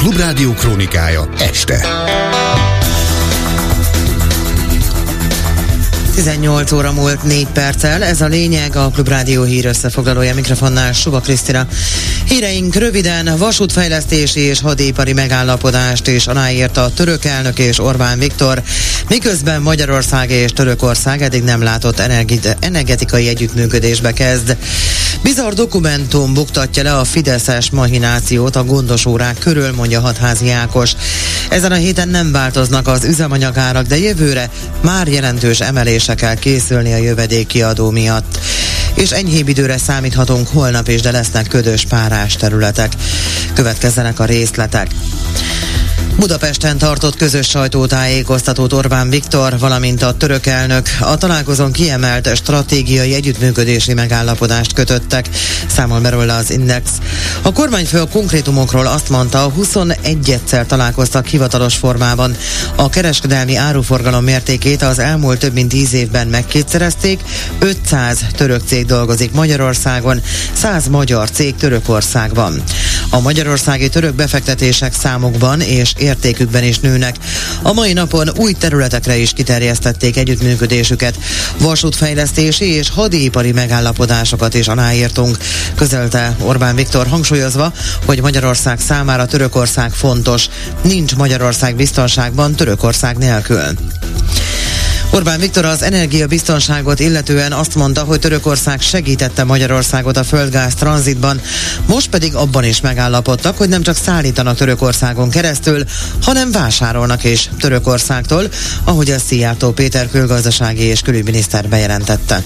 Klubrádió krónikája este. 18 óra múlt 4 perccel, ez a lényeg, a Klubrádió hír összefoglalója mikrofonnál Suba Krisztina. Híreink röviden, vasútfejlesztési és hadipari megállapodást is aláírta a török elnök és Orbán Viktor, miközben Magyarország és Törökország eddig nem látott energetikai együttműködésbe kezd. Bizarr dokumentum buktatja le a Fideszes mahinációt a gondos órák körül, mondja Hatházi Ákos. Ezen a héten nem változnak az üzemanyagárak, de jövőre már jelentős emelésre kell készülni a jövedékiadó miatt. És enyhébb időre számíthatunk holnap is, de lesznek ködös párás területek. Következzenek a részletek. Budapesten tartott közös sajtótájékoztatót Orbán Viktor, valamint a török elnök a találkozón kiemelt stratégiai együttműködési megállapodást kötöttek, számol be róla az Index. A kormányfő a konkrétumokról azt mondta, 21-szer találkoztak hivatalos formában. A kereskedelmi áruforgalom mértékét az elmúlt több mint 10 évben megkétszerezték, 500 török cég dolgozik Magyarországon, 100 magyar cég Törökországban. A magyarországi török befektetések számokban és értékükben is nőnek. A mai napon új területekre is kiterjesztették együttműködésüket. Vasútfejlesztési és hadipari megállapodásokat is aláírtunk, közölte Orbán Viktor hangsúlyozva, hogy Magyarország számára Törökország fontos. Nincs Magyarország biztonságban Törökország nélkül. Orbán Viktor az energiabiztonságot illetően azt mondta, hogy Törökország segítette Magyarországot a földgáz tranzitban, most pedig abban is megállapodtak, hogy nem csak szállítanak Törökországon keresztül, hanem vásárolnak is Törökországtól, ahogy a Szijjártó Péter külgazdasági és külügyminiszter bejelentette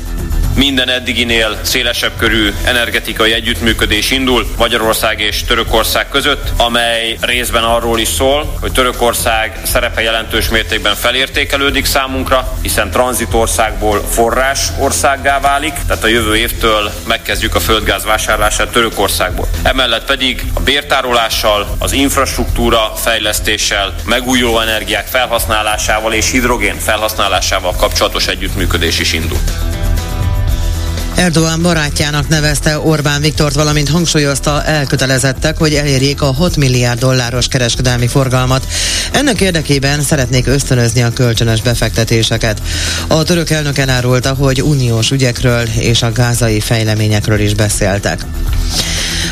minden eddiginél szélesebb körű energetikai együttműködés indul Magyarország és Törökország között, amely részben arról is szól, hogy Törökország szerepe jelentős mértékben felértékelődik számunkra, hiszen tranzitországból forrás országgá válik, tehát a jövő évtől megkezdjük a földgáz vásárlását Törökországból. Emellett pedig a bértárolással, az infrastruktúra fejlesztéssel, megújuló energiák felhasználásával és hidrogén felhasználásával kapcsolatos együttműködés is indul. Erdoğan barátjának nevezte Orbán Viktort, valamint hangsúlyozta elkötelezettek, hogy elérjék a 6 milliárd dolláros kereskedelmi forgalmat. Ennek érdekében szeretnék ösztönözni a kölcsönös befektetéseket. A török elnök elárulta, hogy uniós ügyekről és a gázai fejleményekről is beszéltek.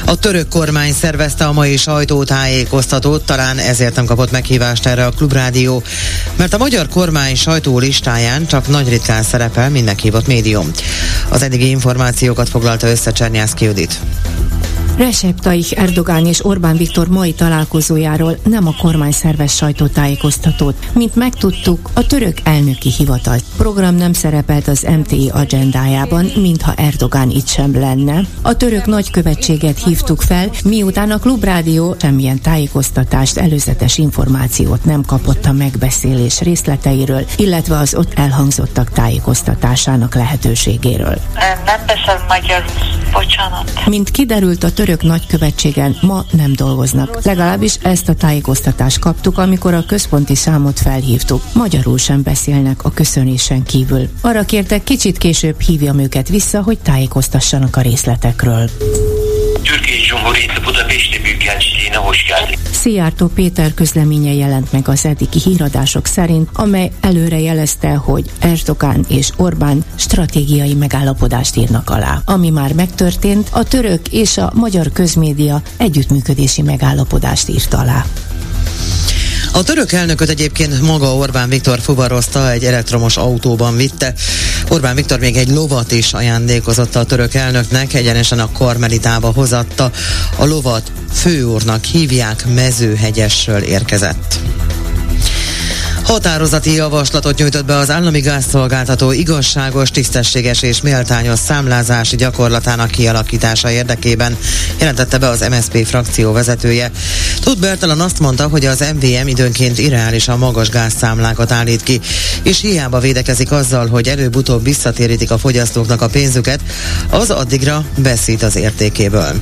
A török kormány szervezte a mai sajtótájékoztatót, talán ezért nem kapott meghívást erre a klubrádió, mert a magyar kormány sajtó listáján csak nagy ritkán szerepel minden hívott médium. Az eddigi információkat foglalta össze Csernyászki Judit. Recep Tayyip Erdogán és Orbán Viktor mai találkozójáról nem a kormány szerves sajtótájékoztatót. Mint megtudtuk, a török elnöki hivatal program nem szerepelt az MTI agendájában, mintha Erdogán itt sem lenne. A török nagykövetséget hívtuk fel, miután a Klubrádió semmilyen tájékoztatást, előzetes információt nem kapott a megbeszélés részleteiről, illetve az ott elhangzottak tájékoztatásának lehetőségéről. Nem beszél magyar, bocsánat. Mint kiderült, a török nagykövetségen ma nem dolgoznak. Legalábbis ezt a tájékoztatást kaptuk, amikor a központi számot felhívtuk. Magyarul sem beszélnek a köszönésen kívül. Arra kértek, kicsit később hívjam őket vissza, hogy tájékoztassanak a részletekről. Türkiye Cumhuriyeti Budapesti Geldin. Szijjártó Péter közleménye jelent meg az eddigi híradások szerint, amely előre jelezte, hogy Erdogan és Orbán stratégiai megállapodást írnak alá. Ami már megtörtént, a török és a magyar közmédia együttműködési megállapodást írt alá. A török elnököt egyébként maga Orbán Viktor fuvarozta, egy elektromos autóban vitte. Orbán Viktor még egy lovat is ajándékozott a török elnöknek, egyenesen a Karmelitába hozatta. A lovat főúrnak hívják, mezőhegyesről érkezett. Határozati javaslatot nyújtott be az állami gázszolgáltató igazságos, tisztességes és méltányos számlázási gyakorlatának kialakítása érdekében, jelentette be az MSZP frakció vezetője. Tud Bertalan azt mondta, hogy az MVM időnként irreálisan magas gázszámlákat állít ki, és hiába védekezik azzal, hogy előbb-utóbb visszatérítik a fogyasztóknak a pénzüket, az addigra veszít az értékéből.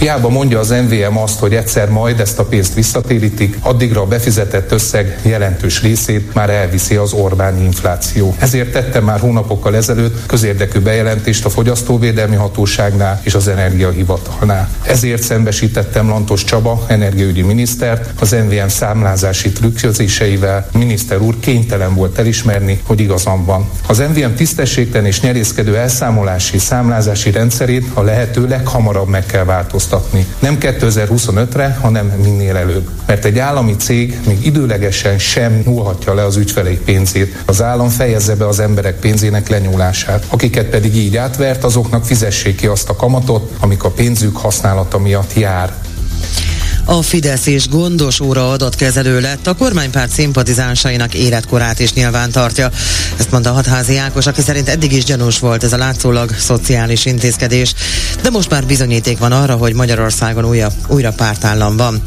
Hiába mondja az MVM azt, hogy egyszer majd ezt a pénzt visszatérítik, addigra a befizetett összeg jelentős részét már elviszi az Orbán infláció. Ezért tette már hónapokkal ezelőtt közérdekű bejelentést a Fogyasztóvédelmi Hatóságnál és az Energiahivatalnál. Ezért szembesítettem Lantos Csaba, energiaügyi minisztert, az MVM számlázási trükközéseivel. Miniszter úr kénytelen volt elismerni, hogy igazam van. Az MVM tisztességtelen és nyerészkedő elszámolási számlázási rendszerét a lehető leghamarabb meg kell változtatni. Nem 2025-re, hanem minél előbb. Mert egy állami cég még időlegesen sem nyúlhatja le az ügyfelei pénzét. Az állam fejezze be az emberek pénzének lenyúlását. Akiket pedig így átvert, azoknak fizessék ki azt a kamatot, amik a pénzük használata miatt jár. A Fidesz és gondos óra adatkezelő lett, a kormánypárt szimpatizánsainak életkorát is nyilván tartja. Ezt mondta Hatházi Ákos, aki szerint eddig is gyanús volt ez a látszólag szociális intézkedés, de most már bizonyíték van arra, hogy Magyarországon újra, újra pártállam van.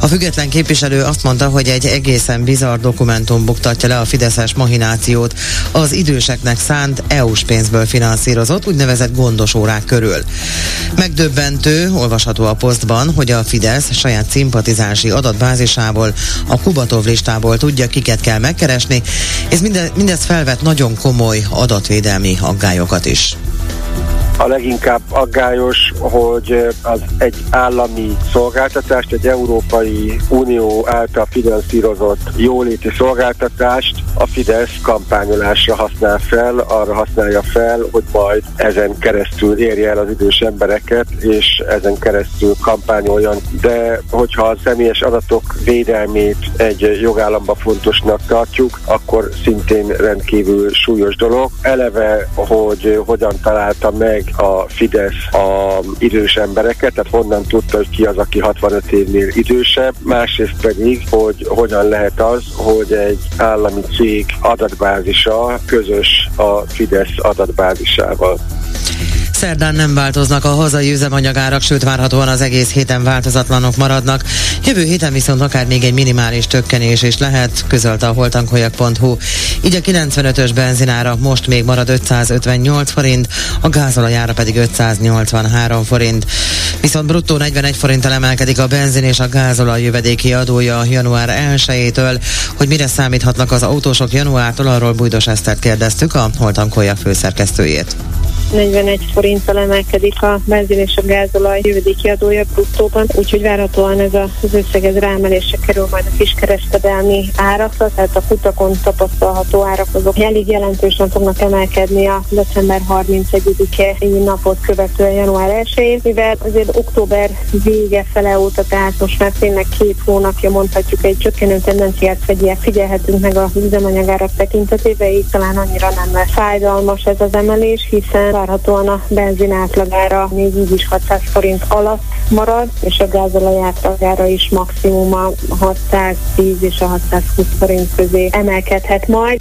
A független képviselő azt mondta, hogy egy egészen bizarr dokumentum buktatja le a fideszes mahinációt az időseknek szánt EU-s pénzből finanszírozott úgynevezett gondos órák körül. Megdöbbentő, olvasható a posztban, hogy a Fidesz saját szimpatizánsi adatbázisából, a Kubatov listából tudja, kiket kell megkeresni, és minde, mindez felvet nagyon komoly adatvédelmi aggályokat is. A leginkább aggályos, hogy az egy állami szolgáltatást, egy Európai Unió által finanszírozott jóléti szolgáltatást a Fidesz kampányolásra használ fel, arra használja fel, hogy majd ezen keresztül érje el az idős embereket, és ezen keresztül kampányoljon. De hogyha a személyes adatok védelmét egy jogállamba fontosnak tartjuk, akkor szintén rendkívül súlyos dolog. Eleve, hogy hogyan találta meg a Fidesz a idős embereket, tehát honnan tudta, hogy ki az, aki 65 évnél idősebb, másrészt pedig, hogy hogyan lehet az, hogy egy állami cég adatbázisa közös a Fidesz adatbázisával. Szerdán nem változnak a hazai üzemanyagárak, sőt várhatóan az egész héten változatlanok maradnak. Jövő héten viszont akár még egy minimális csökkenés is lehet, közölte a holtankoljak.hu. Így a 95-ös benzinára most még marad 558 forint, a gázolajára pedig 583 forint. Viszont bruttó 41 forinttal emelkedik a benzin és a gázolaj jövedéki adója január 1-től. Hogy mire számíthatnak az autósok januártól, arról Bújdos Esztert kérdeztük, a holtankoljak főszerkesztőjét. 41 forinttal emelkedik a benzin és a gázolaj jövedéki adója bruttóban, úgyhogy várhatóan ez az összeg ez ráemelésre kerül majd a kiskereszkedelmi árakra, tehát a kutakon tapasztalható árak azok elég jelentősen fognak emelkedni a december 31-e napot követően január 1 mivel azért október vége fele óta, tehát most már tényleg két hónapja mondhatjuk egy csökkenő tendenciát figyelhetünk meg a üzemanyagárak tekintetében, így talán annyira nem fájdalmas ez az emelés, hiszen várhatóan a benzin átlagára még így is 600 forint alatt marad, és a gázolaj átlagára is maximum a 610 és a 620 forint közé emelkedhet majd.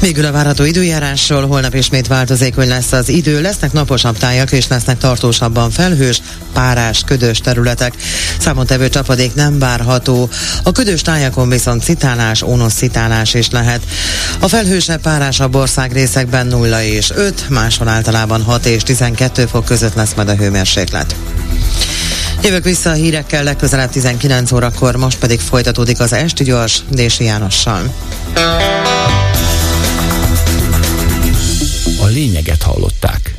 Végül a várható időjárásról holnap ismét változékony lesz az idő, lesznek naposabb tájak és lesznek tartósabban felhős, párás, ködös területek. Számontevő csapadék nem várható. A ködös tájakon viszont citálás, ónos citálás is lehet. A felhősebb, párásabb ország részekben 0 és 5, máshol általában 6 és 12 fok között lesz majd a hőmérséklet. Jövök vissza a hírekkel legközelebb 19 órakor, most pedig folytatódik az Esti Gyors Dési Jánossal. Lényeget hallották.